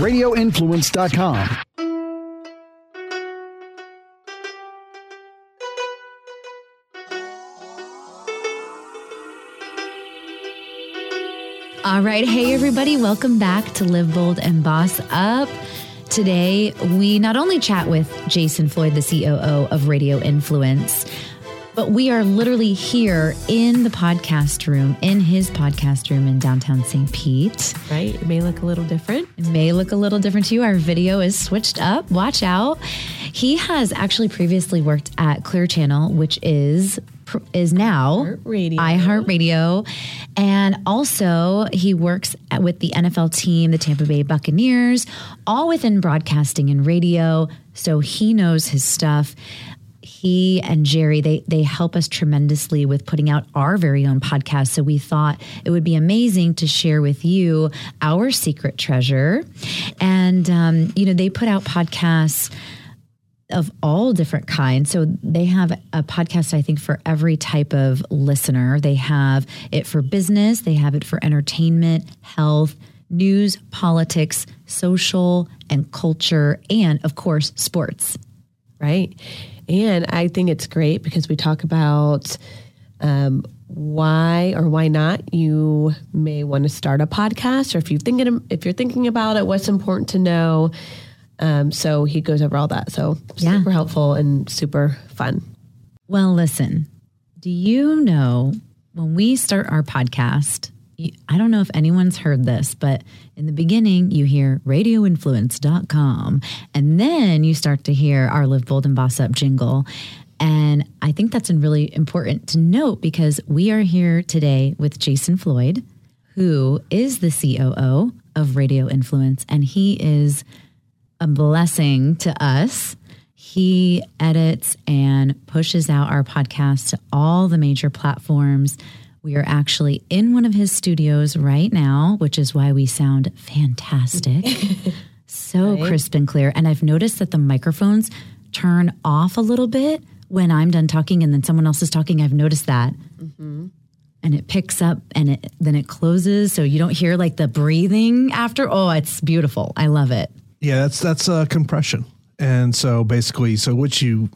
radioinfluence.com. All right. Hey, everybody. Welcome back to Live Bold and Boss Up. Today, we not only chat with Jason Floyd, the COO of Radio Influence, but we are literally here in the podcast room, in his podcast room in downtown St. Pete. Right? It may look a little different. It may look a little different to you. Our video is switched up. Watch out. He has actually previously worked at Clear Channel, which is is now Radio. iHeartRadio. And also, he works at, with the NFL team, the Tampa Bay Buccaneers, all within broadcasting and radio. So he knows his stuff. He and Jerry, they they help us tremendously with putting out our very own podcast. So we thought it would be amazing to share with you our secret treasure. And um, you know, they put out podcasts of all different kinds. So they have a podcast, I think, for every type of listener. They have it for business, they have it for entertainment, health, news, politics, social, and culture, and of course, sports. Right. And I think it's great because we talk about um, why or why not you may want to start a podcast, or if you thinking if you're thinking about it, what's important to know. Um, so he goes over all that. So Yeah. super helpful and super fun. Well, listen, do you know when we start our podcast? I don't know if anyone's heard this, but in the beginning, you hear radioinfluence.com, and then you start to hear our Live Bold and Boss Up jingle. And I think that's really important to note because we are here today with Jason Floyd, who is the COO of Radio Influence, and he is a blessing to us. He edits and pushes out our podcast to all the major platforms. We are actually in one of his studios right now, which is why we sound fantastic. so crisp and clear. And I've noticed that the microphones turn off a little bit when I'm done talking and then someone else is talking. I've noticed that. And it picks up and it then it closes so you don't hear like the breathing after. Oh, it's beautiful. I love it. Yeah, that's that's uh, compression. And so basically, so what you,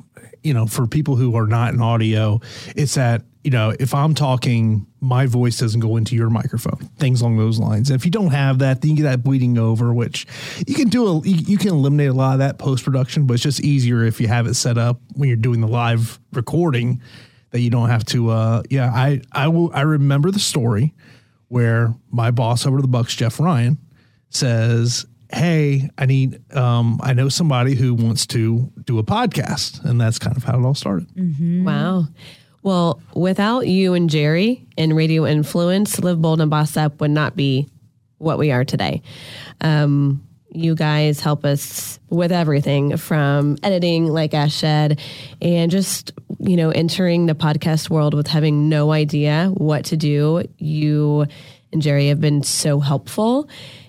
you know, for people who are not in audio, it's that you know if I'm talking, my voice doesn't go into your microphone. Things along those lines. And if you don't have that, then you get that bleeding over, which you can do. A, you, can eliminate a lot of that post production, but it's just easier if you have it set up when you're doing the live recording that you don't have to. Uh, yeah, I I will. I remember the story where my boss over the Bucks, Jeff Ryan, says, "Hey, I need. Um, I know somebody who wants to do a podcast," and that's kind of how it all started. Wow. Well, without you and Jerry and Radio Influence, Live Bold and Boss Up would not be what we are today. Um, you guys help us with everything from editing, like Ash said, and just, you know, entering the podcast world with having no idea what to do. You and Jerry have been so helpful,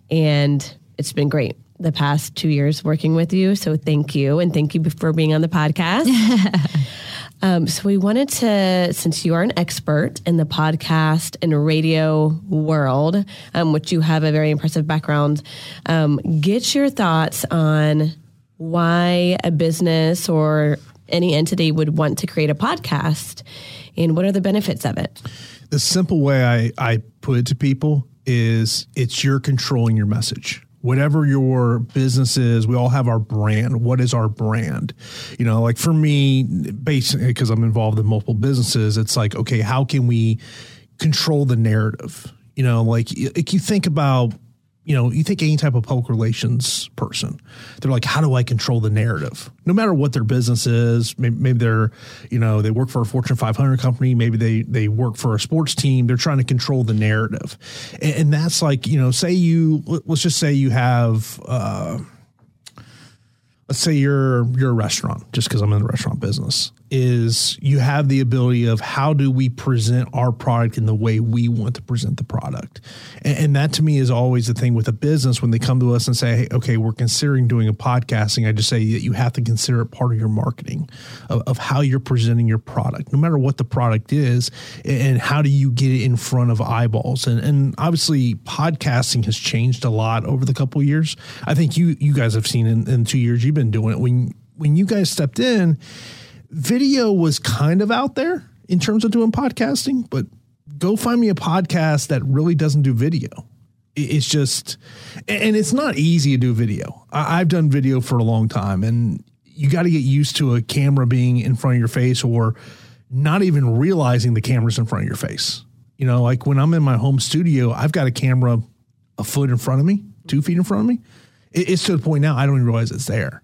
and it's been great the past two years working with you. So thank you. And thank you for being on the podcast. Um, so we wanted to, since you are an expert in the podcast and radio world, um, which you have a very impressive background, um, get your thoughts on why a business or any entity would want to create a podcast, and what are the benefits of it. The simple way I, I put it to people is it's you're controlling your message. Whatever your business is, we all have our brand. What is our brand? You know, like for me, basically, because I'm involved in multiple businesses, it's like, okay, how can we control the narrative? You know, like, if you think about you know, you think any type of public relations person, they're like, how do I control the narrative? No matter what their business is, maybe, maybe they're, you know, they work for a Fortune 500 company, maybe they they work for a sports team. They're trying to control the narrative, and, and that's like, you know, say you let's just say you have. Uh, let's say you're you're a restaurant just because i'm in the restaurant business is you have the ability of how do we present our product in the way we want to present the product. And, and, that to me is always the thing with a business when they come to us and say, hey, okay, we're considering doing a podcasting. I just say that you have to consider it part of your marketing of, of how you're presenting your product, no matter what the product is, and how do you get it in front of eyeballs. And, and obviously, podcasting has changed a lot over the couple years. I think you you guys have seen in, in two years you've been doing it when when you guys stepped in video was kind of out there in terms of doing podcasting, but go find me a podcast that really doesn't do video. It's just, and it's not easy to do video. I've done video for a long time, and you got to get used to a camera being in front of your face or not even realizing the camera's in front of your face. You know, like when I'm in my home studio, I've got a camera a foot in front of me, two feet in front of me. It's to the point now I don't even realize it's there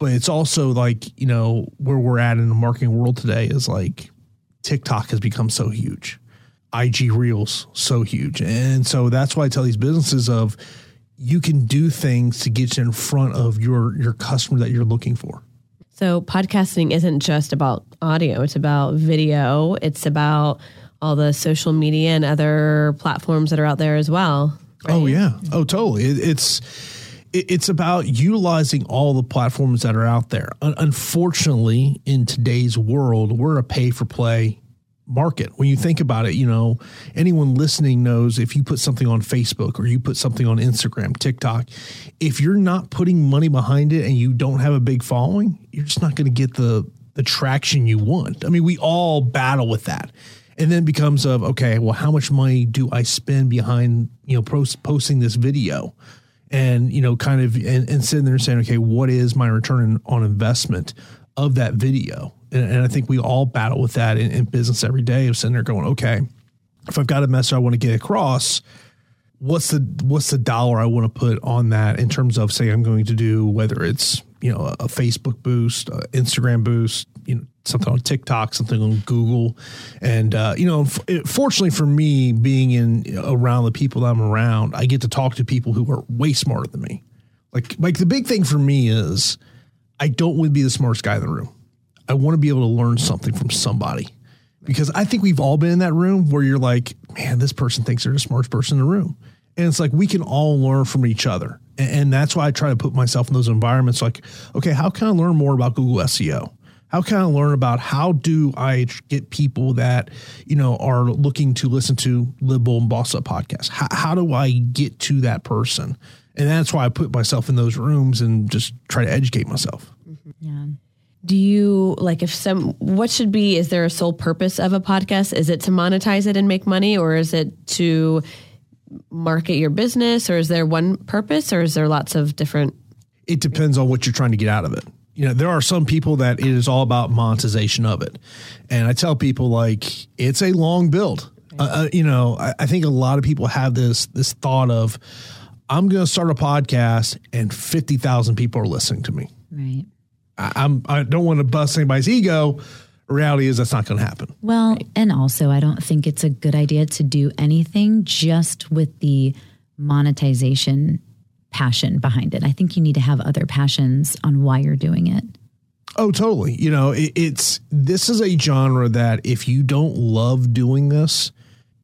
but it's also like you know where we're at in the marketing world today is like TikTok has become so huge, IG Reels so huge, and so that's why I tell these businesses of you can do things to get you in front of your your customer that you're looking for. So podcasting isn't just about audio; it's about video. It's about all the social media and other platforms that are out there as well. Right? Oh yeah, oh totally. It, it's it's about utilizing all the platforms that are out there. Unfortunately, in today's world, we're a pay for play market. When you think about it, you know, anyone listening knows if you put something on Facebook or you put something on Instagram, TikTok, if you're not putting money behind it and you don't have a big following, you're just not going to get the the traction you want. I mean, we all battle with that. And then becomes of okay, well, how much money do I spend behind you know post, posting this video? And you know kind of and, and sitting there saying okay what is my return on investment of that video? And, and i think we all battle with that in, in, business every day of sitting there going okay if i've got a message i want to get across what's the what's the dollar i want to put on that in terms of say i'm going to do whether it's you know a facebook boost instagram boost you know something on TikTok, something on Google, and uh, you know, fortunately for me, being in around the people that I'm around, I get to talk to people who are way smarter than me. Like, like the big thing for me is I don't want to be the smartest guy in the room. I want to be able to learn something from somebody because I think we've all been in that room where you're like, man, this person thinks they're the smartest person in the room. And it's like we can all learn from each other. And, that's why I try to put myself in those environments like, okay, how can I learn more about Google SEO? How can I learn about how do I get people that you know are looking to listen to Live Bold and Boss Up podcast? How, how do I get to that person? And that's why I put myself in those rooms and just try to educate myself. Mm-hmm. Yeah. Do you like if some what should be is there a sole purpose of a podcast? Is it to monetize it and make money or is it to market your business or is there one purpose or is there lots of different It depends on what you're trying to get out of it you know, there are some people that it is all about monetization of it. And I tell people like it's a long build. Uh, uh, you know, I, I, think a lot of people have this this thought of I'm going to start a podcast and 50,000 people are listening to me. Right. I, I'm I don't want to bust anybody's ego. Reality is that's not going to happen. Well, right. and also I don't think it's a good idea to do anything just with the monetization passion behind it. I think you need to have other passions on why you're doing it. Oh, totally. You know, it, it's this is a genre that if you don't love doing this,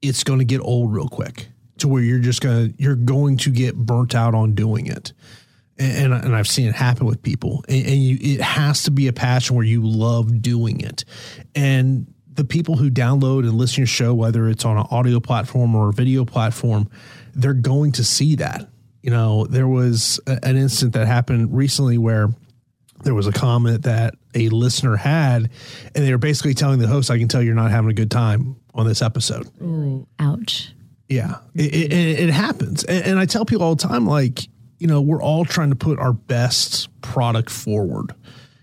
it's going to get old real quick to where you're just going to you're going to get burnt out on doing it. And, and, and I've seen it happen with people. And, and you, it has to be a passion where you love doing it. And the people who download and listen to your show, whether it's on an audio platform or a video platform, they're going to see that you know, there was a, an incident that happened recently where there was a comment that a listener had, and they were basically telling the host, "I can tell you're not having a good time on this episode." Ouch. Yeah, it, it, it happens, and, and I tell people all the time, like, you know, we're all trying to put our best product forward.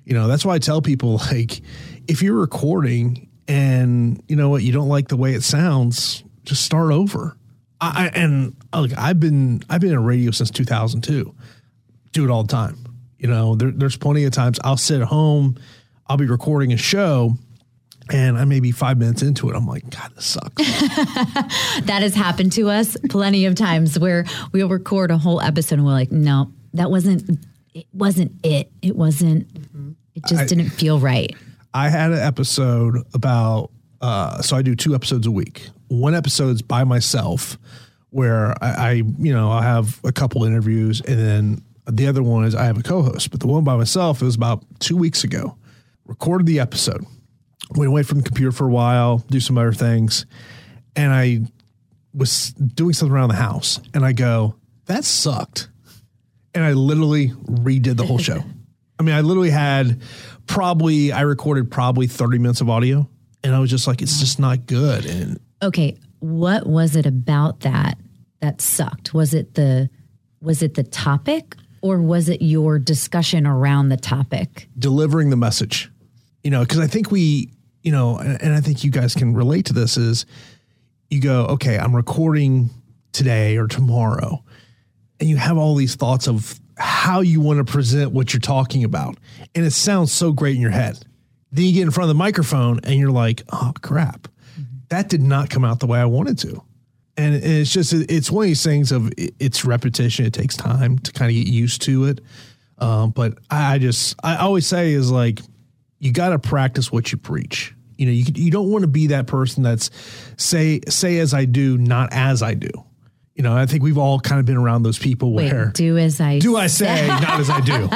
You know, that's why I tell people, like, if you're recording and you know what, you don't like the way it sounds, just start over. I, and look, I've been I've been in radio since 2002. Do it all the time. You know, there, there's plenty of times I'll sit at home, I'll be recording a show, and I may be five minutes into it. I'm like, God, this sucks. that has happened to us plenty of times where we'll record a whole episode and we're like, no, that wasn't it wasn't it. It wasn't. It just I, didn't feel right. I had an episode about, uh, so I do two episodes a week. One episode's by myself where I, I, you know, I have a couple interviews and then the other one is I have a co-host, but the one by myself it was about two weeks ago. Recorded the episode, went away from the computer for a while, do some other things, and I was doing something around the house, and I go, that sucked, and I literally redid the whole show. I mean, I literally had probably I recorded probably thirty minutes of audio, and I was just like, it's just not good, and Okay, what was it about that that sucked? Was it the was it the topic or was it your discussion around the topic? delivering the message. You know, because I think we, you know, and, I think you guys can relate to this is you go, okay, I'm recording today or tomorrow, and you have all these thoughts of how you want to present what you're talking about. And it sounds so great in your head. Then you get in front of the microphone and you're like, oh crap, that did not come out the way I wanted to. And it's just, it's one of these things of it's repetition. It takes time to kind of get used to it. Um, but I just, I always say is like, you got to practice what you preach. You know, you you don't want to be that person that's say say as I do, not as I do. You know, I think we've all kind of been around those people Wait, where do as I do I say, not as I do.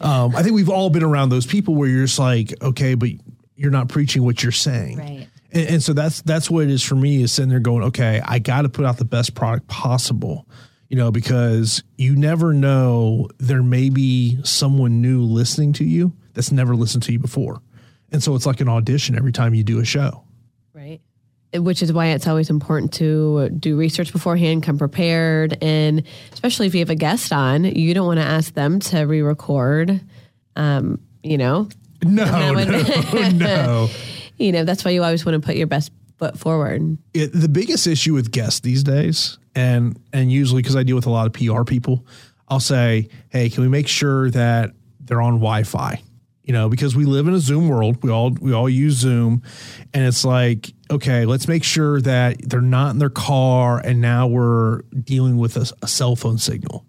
Um, I think we've all been around those people where you're just like, okay, but you're not preaching what you're saying. Right. And, and so that's that's what it is for me is sitting there going, okay, I got to put out the best product possible, you know, because you never know there may be someone new listening to you that's never listened to you before, and so it's like an audition every time you do a show. Right. Which is why it's always important to do research beforehand, come prepared, and especially if you have a guest on, you don't want to ask them to re-record. Um, you know, No, no, no. you know that's why you always want to put your best foot forward. it, the biggest issue with guests these days, and and usually because I deal with a lot of PR people, I'll say, hey, can we make sure that they're on Wi-Fi? You know, because we live in a Zoom world. We all we all use Zoom, and it's like, okay, let's make sure that they're not in their car, and now we're dealing with a, a cell phone signal,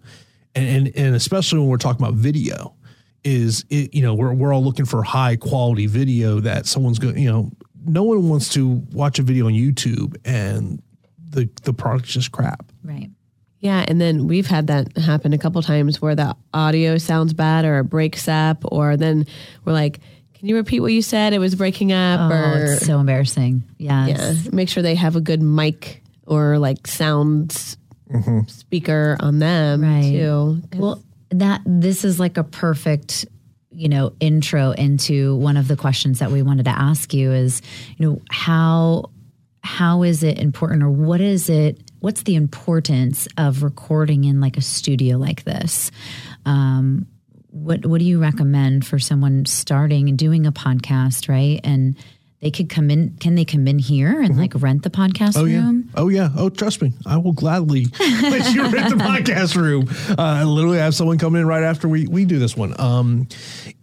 and, and and especially when we're talking about video, is it you know we're we're all looking for high quality video that someone's going you know no one wants to watch a video on YouTube and the the product's just crap. Right. Yeah, and then we've had that happen a couple times where the audio sounds bad or it breaks up, or then we're like, "Can you repeat what you said? It was breaking up." Oh, or it's so embarrassing. Yes. yeah, make sure they have a good mic or like sound mm-hmm. speaker on them Right. too. Well, that this is like a perfect, you know, intro into one of the questions that we wanted to ask you is, you know, how how is it important or what is it what's the importance of recording in like a studio like this? Um what what do you recommend for someone starting and doing a podcast, right? And they could come in can they come in here and like rent the podcast Oh yeah. room? Oh yeah. Oh trust me, I will gladly let you rent the podcast room. Uh, I literally have someone come in right after we we do this one. Um,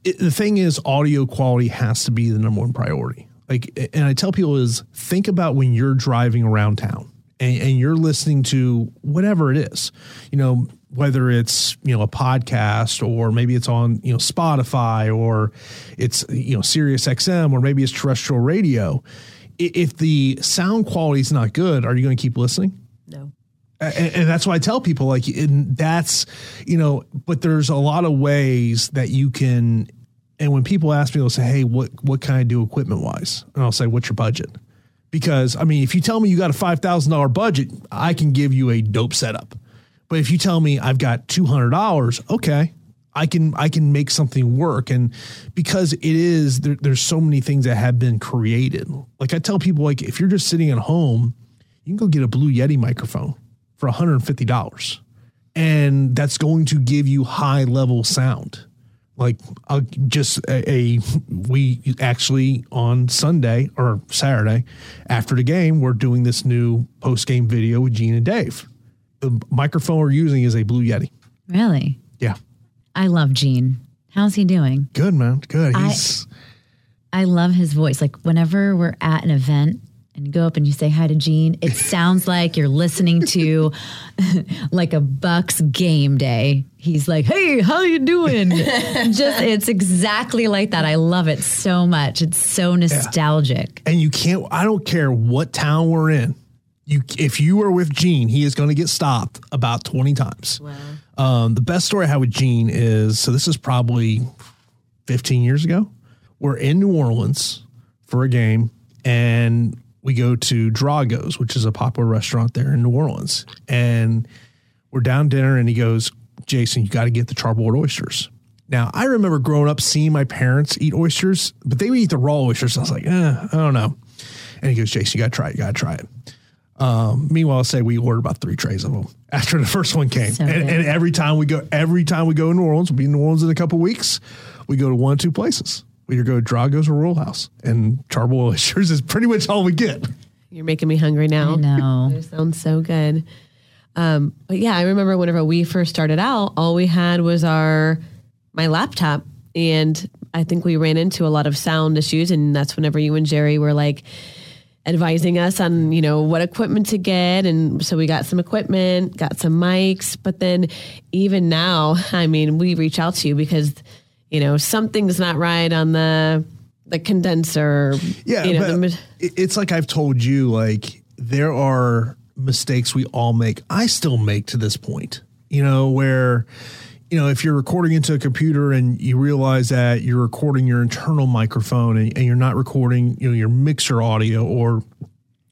it, the thing is, audio quality has to be the number one priority. Like, and I tell people is think about when you're driving around town and, and you're listening to whatever it is, you know, whether it's you know a podcast or maybe it's on you know Spotify or it's you know Sirius XM or maybe it's terrestrial radio. If the sound quality is not good, are you going to keep listening? No. and, and that's why I tell people like and that's you know, but there's a lot of ways that you can. And when people ask me, they'll say, "Hey, what what can I do equipment wise?" And I'll say, "What's your budget?" Because I mean, if you tell me you got a five thousand dollar budget, I can give you a dope setup. But if you tell me I've got two hundred dollars, okay, I can I can make something work. And because it is there, there's so many things that have been created. Like I tell people, like if you're just sitting at home, you can go get a Blue Yeti microphone for one hundred and fifty dollars, and that's going to give you high level sound. Like I'll just a, a we actually on Sunday or Saturday after the game, we're doing this new post game video with Gene and Dave. The microphone we're using is a Blue Yeti. Really? Yeah, I love Gene. How's he doing? good man, good. I- He's I love his voice. Like whenever we're at an event and you go up and you say hi to Gene, it sounds like you're listening to like a Bucks game day. He's like, "Hey, how you doing?" Just it's exactly like that. I love it so much. It's so nostalgic. and you can't i don't care what town we're in you if you are with gene he is going to get stopped about 20 times um, the best story i have with gene is so this is probably 15 years ago we're in new orleans for a game and we go to drago's which is a popular restaurant there in new orleans and we're down dinner and he goes jason you got to get the charboiled oysters now i remember growing up seeing my parents eat oysters but they would eat the raw oysters i was like eh, i don't know and he goes jason you got to try it you got to try it um, meanwhile, I say we ordered about three trays of them after the first one came, So and, and every time we go, every time we go to New Orleans, we'll be in New Orleans in a couple weeks. We go to one or two places. We either go to Drago's or Royal House, and charboiled oysters is pretty much all we get. You're making me hungry now. I know. It sounds so good. Um, but yeah, I remember whenever we first started out, all we had was our my laptop, and I think we ran into a lot of sound issues, and that's whenever you and Jerry were like advising us on you know what equipment to get. And so we got some equipment got some mics. But then even now i mean we reach out to you because you know something's not right on the the condenser Yeah, you know, the, it's like I've told you, like there are mistakes we all make. I still make to this point, you know, where you know if you're recording into a computer and you realize that you're recording your internal microphone and, and you're not recording, you know, your mixer audio or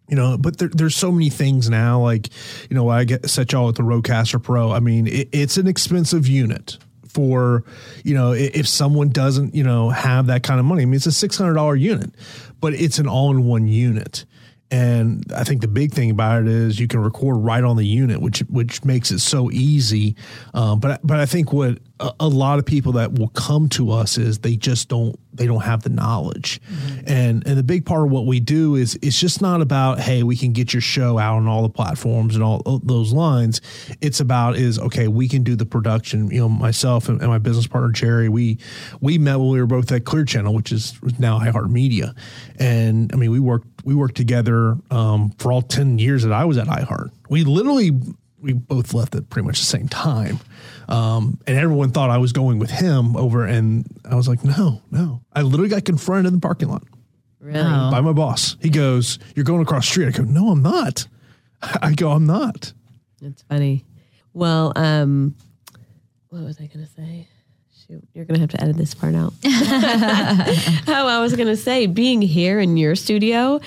you know, but there, there's so many things now. Like, you know, I get set y'all with the Rodecaster Pro. I mean, it, it's an expensive unit for, you know, if someone doesn't, you know, have that kind of money. I mean, it's a six hundred dollar unit, but it's an all in one unit. And I think the big thing about it is you can record right on the unit, which which makes it so easy. Um, but but I think what a, a lot of people that will come to us is they just don't they don't have the knowledge, and and the big part of what we do is it's just not about hey we can get your show out on all the platforms and all those lines. It's about is okay we can do the production. You know myself and, and my business partner Jerry we we met when we were both at Clear Channel, which is now iHeartMedia, and I mean we worked we worked together um, for all 10 years that I was at iHeart. We literally, we both left at pretty much the same time. Um, and everyone thought I was going with him over. And I was like, no, no. I literally got confronted in the parking lot really by my boss. He goes, You're going across the street. I go, No, I'm not. I go, I'm not. That's funny. Well, um, what was I going to say? Shoot, you're going to have to edit this part out. How I was going to say, being here in your studio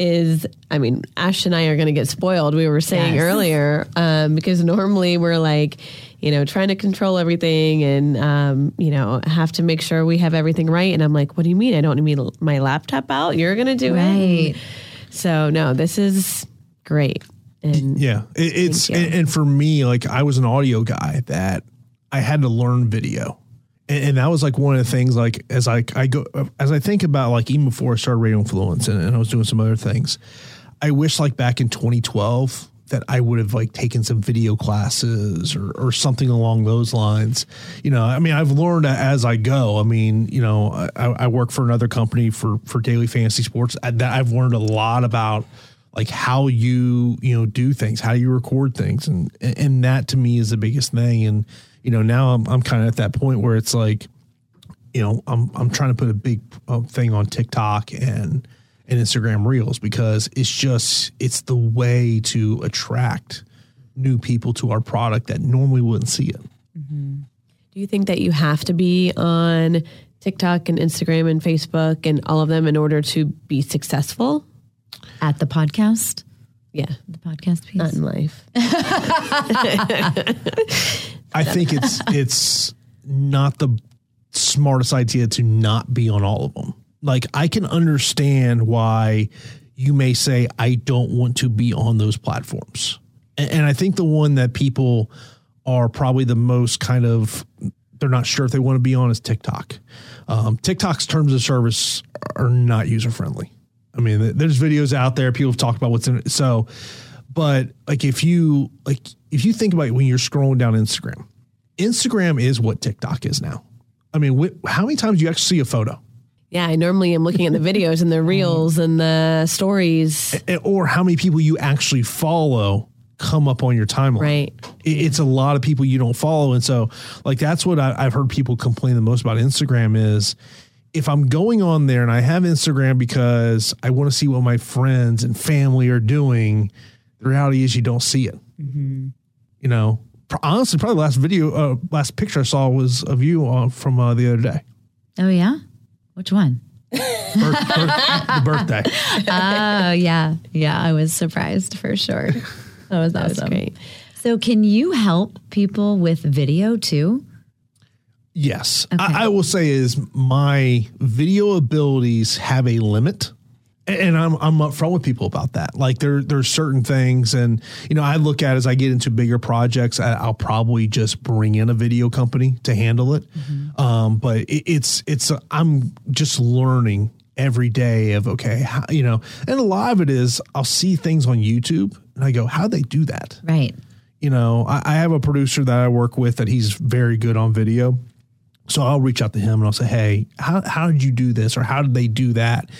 is, I mean, Ash and I are going to get spoiled. We were saying Yes. earlier, um, because normally we're like, you know, trying to control everything and, um, you know, have to make sure we have everything right. And I'm like, what do you mean? I don't need my laptop out? You're going to do it. So, no, this is great. And Yeah. It, it's, and, and for me, like I was an audio guy that I had to learn video. And, and that was like one of the things, like as I, I go, as I think about like even before I started Radio Influence and, and I was doing some other things, I wish like back in 2012 that I would have like taken some video classes or, or something along those lines. You know, I mean, I've learned as I go. I mean, you know, I, I work for another company for for daily fantasy sports. That I've learned a lot about like how you you know do things, how you record things, and and that to me is the biggest thing. And you know, now I'm I'm kind of at that point where it's like you know, I'm I'm trying to put a big uh, thing on TikTok and and Instagram Reels because it's just it's the way to attract new people to our product that normally wouldn't see it. Do you think that you have to be on TikTok and Instagram and Facebook and all of them in order to be successful? At the podcast, Yeah, the podcast piece. not in life. I think it's it's not the smartest idea to not be on all of them. Like I can understand why you may say I don't want to be on those platforms. And, and I think the one that people are probably the most kind of they're not sure if they want to be on is TikTok. Um, TikTok's terms of service are not user friendly. I mean, there's videos out there. People have talked about what's in it. So, but like if you like if you think about it when you're scrolling down Instagram, Instagram is what TikTok is now. I mean, wh- how many times do you actually see a photo? Yeah, I normally am looking at the videos and the reels and the stories. Eh, or how many people you actually follow come up on your timeline. Right. It- It's a lot of people you don't follow. And so, like, that's what I, I've heard people complain the most about Instagram is if I'm going on there and I have Instagram because I want to see what my friends and family are doing, the reality is you don't see it. You know, Pro- honestly, probably the last video, uh, last picture I saw was of you uh, from uh, the other day, Oh yeah, which one? Birth- birth- the birthday. Oh yeah, yeah. I was surprised for sure. That was That was awesome. great. So, can you help people with video too? Yes. Okay. I, I will say is my video abilities have a limit. A- And I'm I'm upfront with people about that. Like there there's certain things, and you know I look at as I get into bigger projects, I, I'll probably just bring in a video company to handle it. Um, but it, it's it's I'm just learning every day of okay, how, you know, and a lot of it is I'll see things on YouTube and I go, how they do that? Right. you know, I, I have a producer that I work with that he's very good on video. So I'll reach out to him and I'll say, "Hey, how how did you do this, or how did they do that?"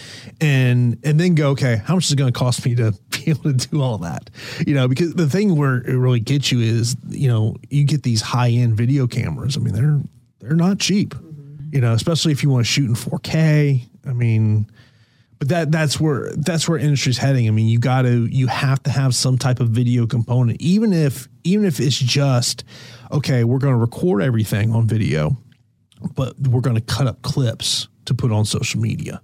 And and then go, "Okay, how much is it going to cost me to be able to do all that?" You know, because the thing where it really gets you is, you know, you get these high end video cameras. I mean, they're they're not cheap. You know, especially if you want to shoot in 4K. I mean, but that that's where that's where industry's heading. I mean, you got to you have to have some type of video component, even if even if it's just okay, we're going to record everything on video, but we're going to cut up clips to put on social media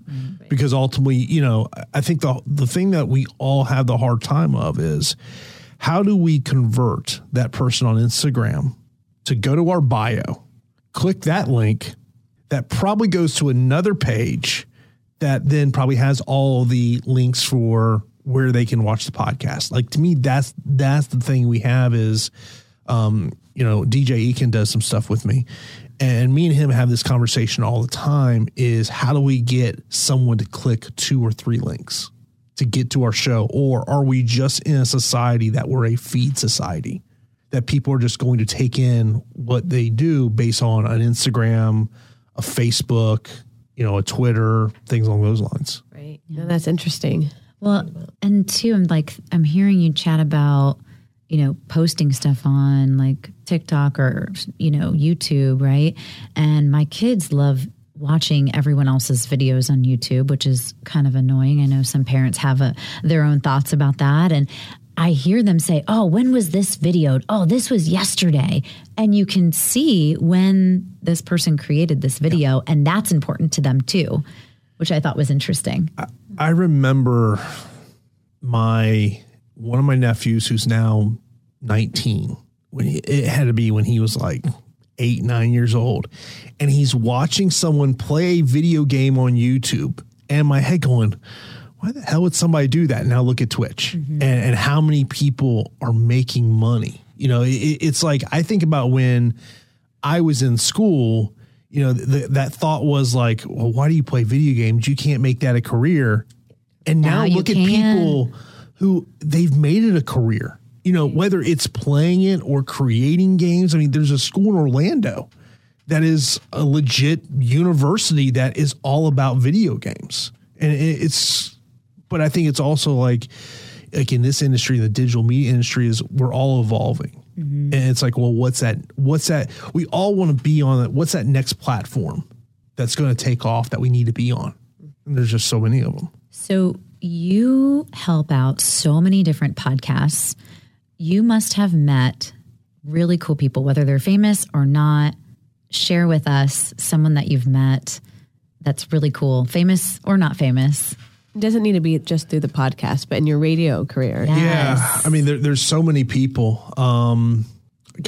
because ultimately, you know, I- I think the the thing that we all have the hard time of is how do we convert that person on Instagram to go to our bio, click that link that probably goes to another page that then probably has all the links for where they can watch the podcast. Like to me, that's that's the thing we have is, um, you know, DJ Eakin does some stuff with me, and me and him have this conversation all the time. Is how do we get someone to click two or three links to get to our show, or are we just in a society that we're a feed society? That people are just going to take in what they do based on an Instagram, a Facebook, you know, a Twitter, things along those lines. Right. No, that's interesting. Well, and two, I'm like, I'm hearing you chat about, you know, posting stuff on like TikTok or, you know, YouTube, right? And my kids love watching everyone else's videos on YouTube, which is kind of annoying. I know some parents have a, their own thoughts about that. And I hear them say, Oh, when was this videoed? Oh, this was yesterday. And you can see when this person created this video, and that's important to them too, which I thought was interesting. I remember my one of my nephews who's now 19 when he, it had to be when he was like eight nine years old and he's watching someone play a video game on youtube and my head going why the hell would somebody do that? Now look at twitch mm-hmm. and, and how many people are making money. You know it, it's like i think about when i was in school you know th- that thought was like well why do you play video games? You can't make that a career. And now, Now look at people who they've made it a career. You know, mm-hmm. whether it's playing it or creating games. I mean, there's a school in Orlando that is a legit university that is all about video games. And it's but I think it's also like like in this industry, the digital media industry is we're all evolving. Mm-hmm. And it's like, well, what's that? What's that? We all want to be on it. What's that next platform that's going to take off that we need to be on? And there's just so many of them. So you help out so many different podcasts. You must have met really cool people, whether they're famous or not. Share with us someone that you've met that's really cool, famous or not famous. It doesn't need to be just through the podcast, but in your radio career. Yes. Yeah, I mean, there, there's so many people. Um,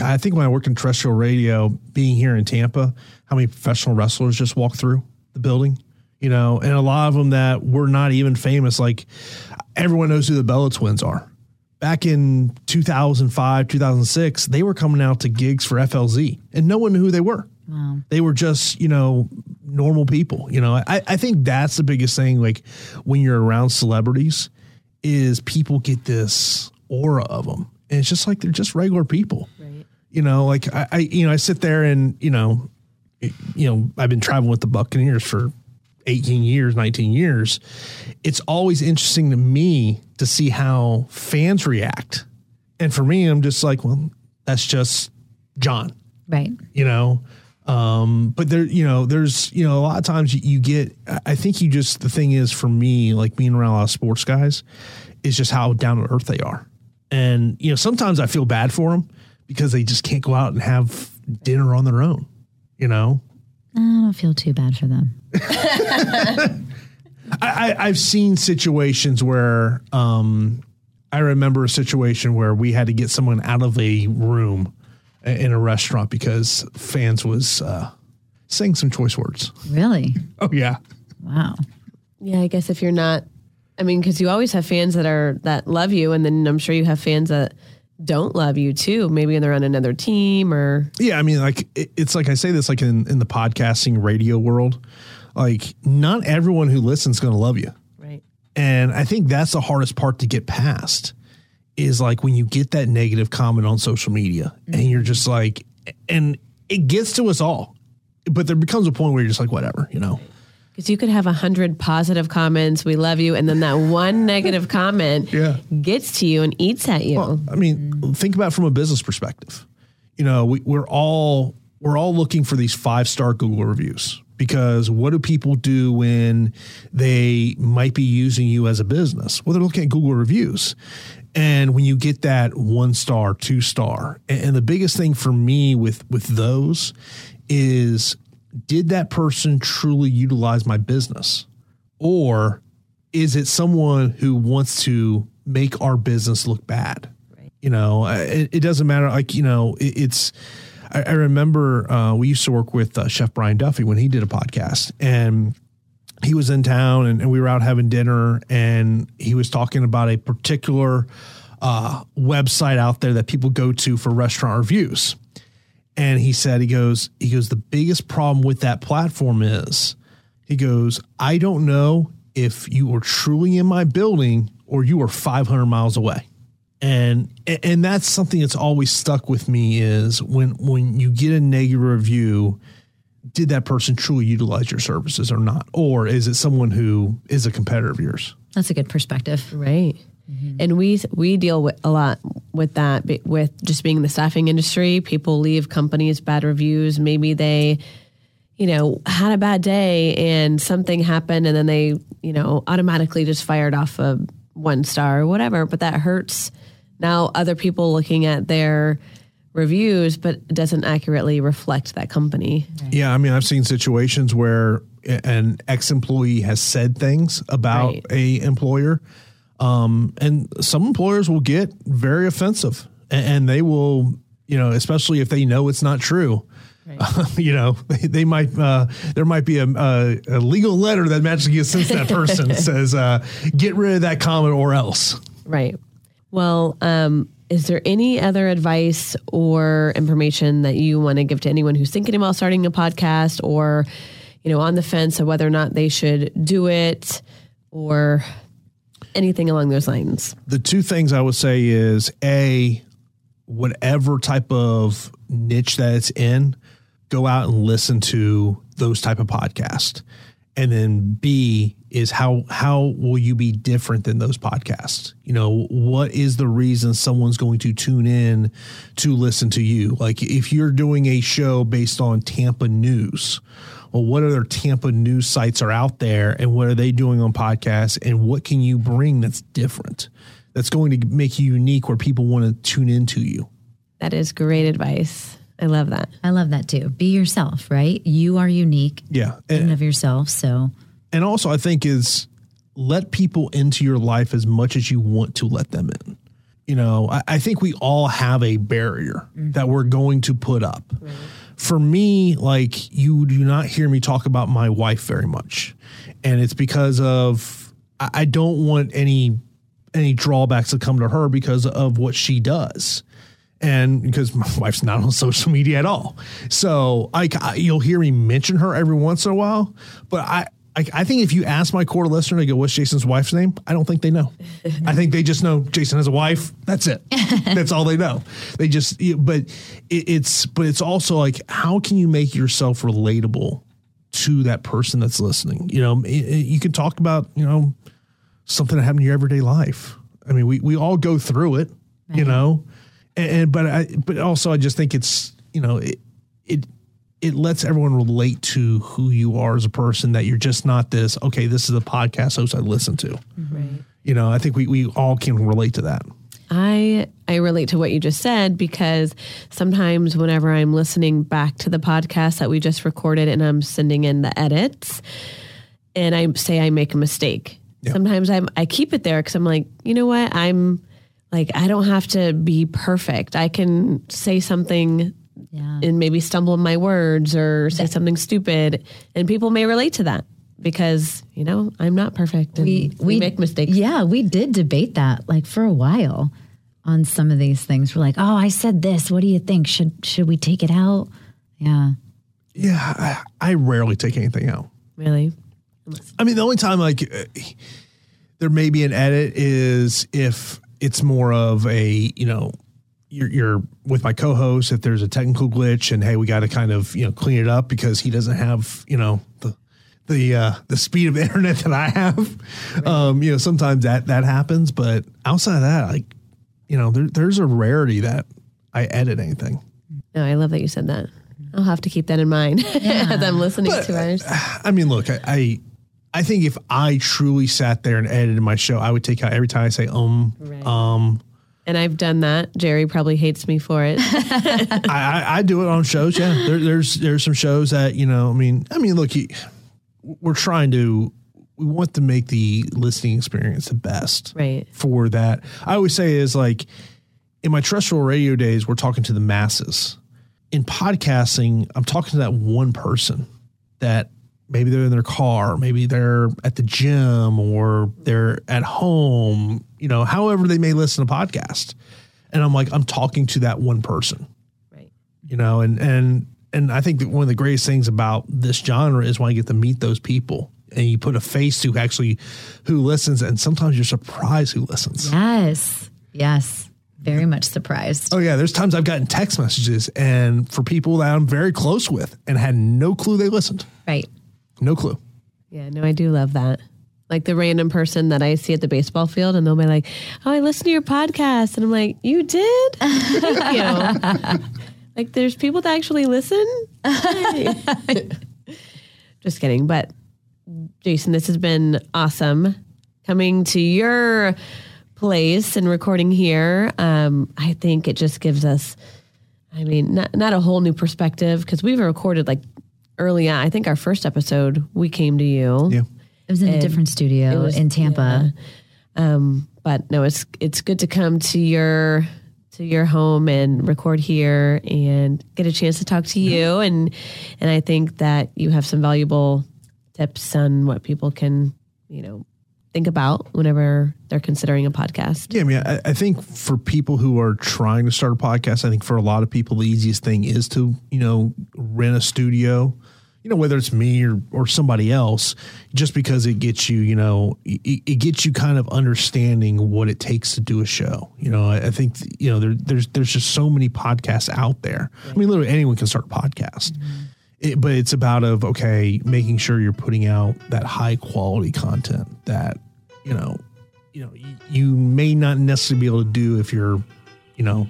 I think when I worked in terrestrial radio, being here in Tampa, how many professional wrestlers just walked through the building, you know, and a lot of them that were not even famous. Like everyone knows who the Bella Twins are. Back in 2005, 2006, they were coming out to gigs for FLZ, and no one knew who they were. They were just, you know, normal people. You know, I, I think that's the biggest thing. Like when you're around celebrities, is people get this aura of them, and it's just like they're just regular people. Right. You know, like I, I, you know, I sit there and you know, it- you know, I've been traveling with the Buccaneers for 18 years, 19 years, it's always interesting to me to see how fans react. And for me, I'm just like, well, that's just John, Right. you know. Um, but there, you know, there's, you know, a lot of times you, you get, I- I think you just, the thing is for me, like being around a lot of sports guys, is just how down to earth they are. And, you know, sometimes I feel bad for them because they just can't go out and have dinner on their own, you know? I don't feel too bad for them. I, I, I've seen situations where um, I remember a situation where we had to get someone out of a room in a restaurant because fans was uh, saying some choice words. Really? Oh yeah, Wow. Yeah, I guess if you're not, I mean, because you always have fans that are that love you, and then I'm sure you have fans that don't love you too. Maybe they're on another team or yeah. I mean, like it, it's like I say this like in in the podcasting radio world, like not everyone who listens is going to love you. right. And I think that's the hardest part to get past is like when you get that negative comment on social media and you're just like, and it gets to us all, but there becomes a point where you're just like, whatever, you know? Because you could have a hundred positive comments, we love you, and then that one negative comment Yeah. gets to you and eats at you. Well, I mean, think about it from a business perspective. You know, we, we're all we're all looking for these five star Google reviews because what do people do when they might be using you as a business? Well, they're looking at Google reviews. And when you get that one star, two star, and, the biggest thing for me with with those is did that person truly utilize my business? Or is it someone who wants to make our business look bad? Right. You know, it, it doesn't matter. Like, you know, it, it's, I, I remember uh, we used to work with uh, Chef Brian Duffy when he did a podcast and he was in town and, and we were out having dinner and he was talking about a particular uh, website out there that people go to for restaurant reviews. And he said, he goes, he goes, the biggest problem with that platform is, he goes, I don't know if you are truly in my building or you are 500 miles away. And and that's something that's always stuck with me is when when you get a negative review, did that person truly utilize your services or not? Or is it someone who is a competitor of yours? That's a good perspective. Right. Mm-hmm. And we we deal with a lot with that with just being in the staffing industry. People leave companies bad reviews. Maybe they, you know, had a bad day and something happened, and then they, you know, automatically just fired off a one star or whatever. But that hurts. Now other people looking at their reviews, but doesn't accurately reflect that company. Yeah, I mean, I've seen situations where an ex-employee has said things about Right. a employer, um, and some employers will get very offensive, a- and, they will, you know, especially if they know it's not true. you know, they, they might. Uh, there might be a, a, a legal letter that magically to that person says, uh, "Get rid of that comment or else." Right. Well, um, is there any other advice or information that you want to give to anyone who's thinking about starting a podcast or, you know, on the fence of whether or not they should do it or anything along those lines? the two things I would say is a whatever type of niche that it's in, go out and listen to those type of podcasts. And then B is how how will you be different than those podcasts? You know, what is the reason someone's going to tune in to listen to you? Like if you're doing a show based on Tampa news, well, what other Tampa news sites are out there and what are they doing on podcasts and what can you bring that's different? That's going to make you unique where people want to tune into you. That is great advice. I love that. I love that too. Be yourself, right? You are unique Yeah. And, and of yourself. So and also I think is let people into your life as much as you want to let them in. You know, I, I think we all have a barrier mm-hmm. that we're going to put up. For me, like you do not hear me talk about my wife very much. And it's because of I, I don't want any any drawbacks to come to her because of what she does and because my wife's not on social media at all. So I, I- you'll hear me mention her every once in a while, but I. I, I think if you ask my core listener, they go, "What's Jason's wife's name?" I don't think they know. I think they just know Jason has a wife. That's it. That's all they know. They just, but it, it's, but it's also like, how can you make yourself relatable to that person that's listening. You know, you can talk about, you know, something that happened in your everyday life. I mean, we, we all go through it, right. you know, and, and, but I, but also I just think it's, you know, it, it, it lets everyone relate to who you are as a person that you're just not this, okay, this is a podcast host I listen to. Right. You know, I think we, we all can relate to that. I I relate to what you just said because sometimes whenever I'm listening back to the podcast that we just recorded and I'm sending in the edits and I say I make a mistake. Yep. Sometimes I'm I keep it there cuz I'm like, you know what? I'm like I don't have to be perfect. I can say something yeah. and maybe stumble in my words or say something stupid and people may relate to that because you know I'm not perfect. we, we, we make mistakes. Yeah, we did debate that like for a while on some of these things. We're like, oh, I said this. What do you think? Should should we take it out? Yeah. Yeah, I, I rarely take anything out. Really? I mean, the only time like uh, there may be an edit is if it's more of a you know you're, you're with my co-host if there's a technical glitch and hey we got to kind of you know clean it up because he doesn't have you know the the uh, the speed of internet that I have. Right. Um, you know, sometimes that that happens, but outside of that, like you know, there, there's a rarity that I edit anything. No, I love that you said that. I'll have to keep that in mind yeah. as I'm listening but, to ours. I mean, look, I, I, I think if I truly sat there and edited my show, I would take out every time I say um right. um. And I've done that. Jerry probably hates me for it. I, I, I, do it on shows. Yeah, there, there's there's some shows that you know. I mean, I mean, look, we're trying to we want to make the listening experience the best right for that i always say is like in my terrestrial radio days we're talking to the masses in podcasting i'm talking to that one person that maybe they're in their car maybe they're at the gym or they're at home you know however they may listen to podcast and i'm like i'm talking to that one person right you know and and and I think that one of the greatest things about this genre is when I get to meet those people and you put a face to actually who listens, and sometimes you're surprised who listens. Yes, yes, very much surprised. Oh yeah, there's times I've gotten text messages and for people that I'm very close with and had no clue they listened. Right. No clue. Yeah, no, I do love that. Like the random person that I see at the baseball field, and they'll be like, "Oh, I listened to your podcast," and I'm like, "You did?" you like there's people that actually listen. Just kidding, but Jason, this has been awesome coming to your place and recording here. Um, I think it just gives us, I mean, not, not a whole new perspective because we've recorded like early on. I think our first episode, we came to you. Yeah. It was in a different studio was, in Tampa. Yeah. Um, but no, it's it's good to come to your to your home and record here and get a chance to talk to you and and I think that you have some valuable tips on what people can, you know, think about whenever they're considering a podcast? Yeah, I mean, I, I, think for people who are trying to start a podcast, I think for a lot of people, the easiest thing is to, you know, rent a studio, you know, whether it's me or, or somebody else, just because it gets you, you know, it, it gets you kind of understanding what it takes to do a show. You know, I, I think, you know, there, there's, there's just so many podcasts out there. Right. I mean, literally anyone can start a podcast. Mm-hmm it, but it's about of okay, making sure you're putting out that high quality content that you know, you know, you, you may not necessarily be able to do if you're, you know,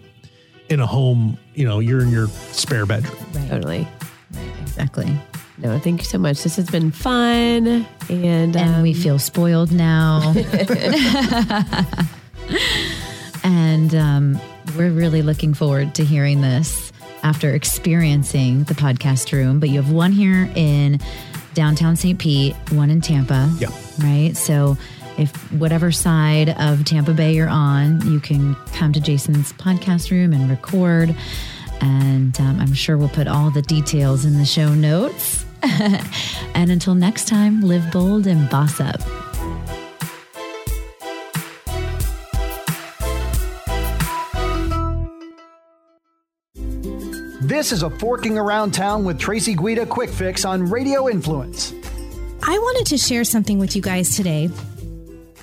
in a home. You know, you're in your spare bedroom. Right. Totally. Right. Exactly. No, thank you so much. This has been fun, and and um, we feel spoiled now. and um, we're really looking forward to hearing this after experiencing the podcast room, but you have one here in downtown St. Pete, one in Tampa. Yeah. Right. So if whatever side of Tampa Bay you're on, you can come to Jason's podcast room and record. And um, I'm sure we'll put all the details in the show notes. and until next time, live bold and boss up. This is a Forking Around Town with Tracy Guida quick fix on Radio Influence. I wanted to share something with you guys today.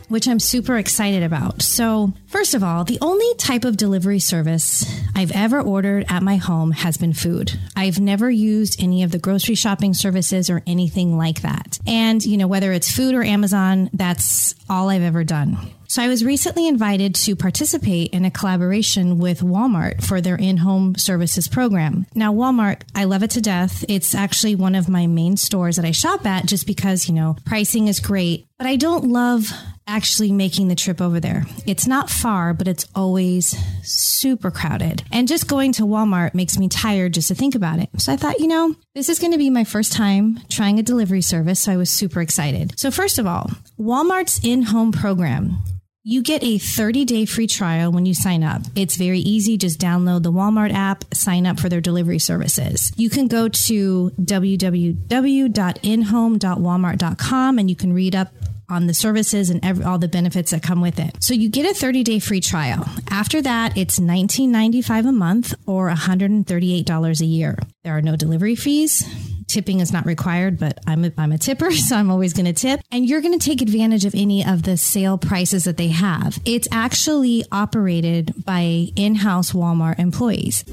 Which I'm super excited about. So, first of all, the only type of delivery service I've ever ordered at my home has been food. I've never used any of the grocery shopping services or anything like that. And, you know, whether it's food or Amazon, that's all I've ever done. So I was recently invited to participate in a collaboration with Walmart for their in-home services program. Now Walmart, I love it to death. It's actually one of my main stores that I shop at just because, you know, pricing is great, but I don't love actually making the trip over there. It's not far, but it's always super crowded. And just going to Walmart makes me tired just to think about it. So I thought, you know, this is going to be my first time trying a delivery service. So I was super excited. So first of all, Walmart's in-home program you get a 30 day free trial when you sign up. It's very easy. Just download the Walmart app, sign up for their delivery services. You can go to www.inhome.walmart.com and you can read up on the services and every, all the benefits that come with it. So you get a 30 day free trial. After that, it's $19.95 a month or $138 a year. There are no delivery fees tipping is not required, but I'm a, I'm a tipper, so I'm always going to tip. And you're going to take advantage of any of the sale prices that they have. It's actually operated by in house Walmart employees.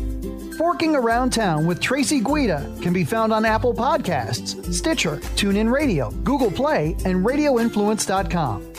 Forking Around Town with Tracy Guida can be found on Apple Podcasts, Stitcher, TuneIn Radio, Google Play, and RadioInfluence.com.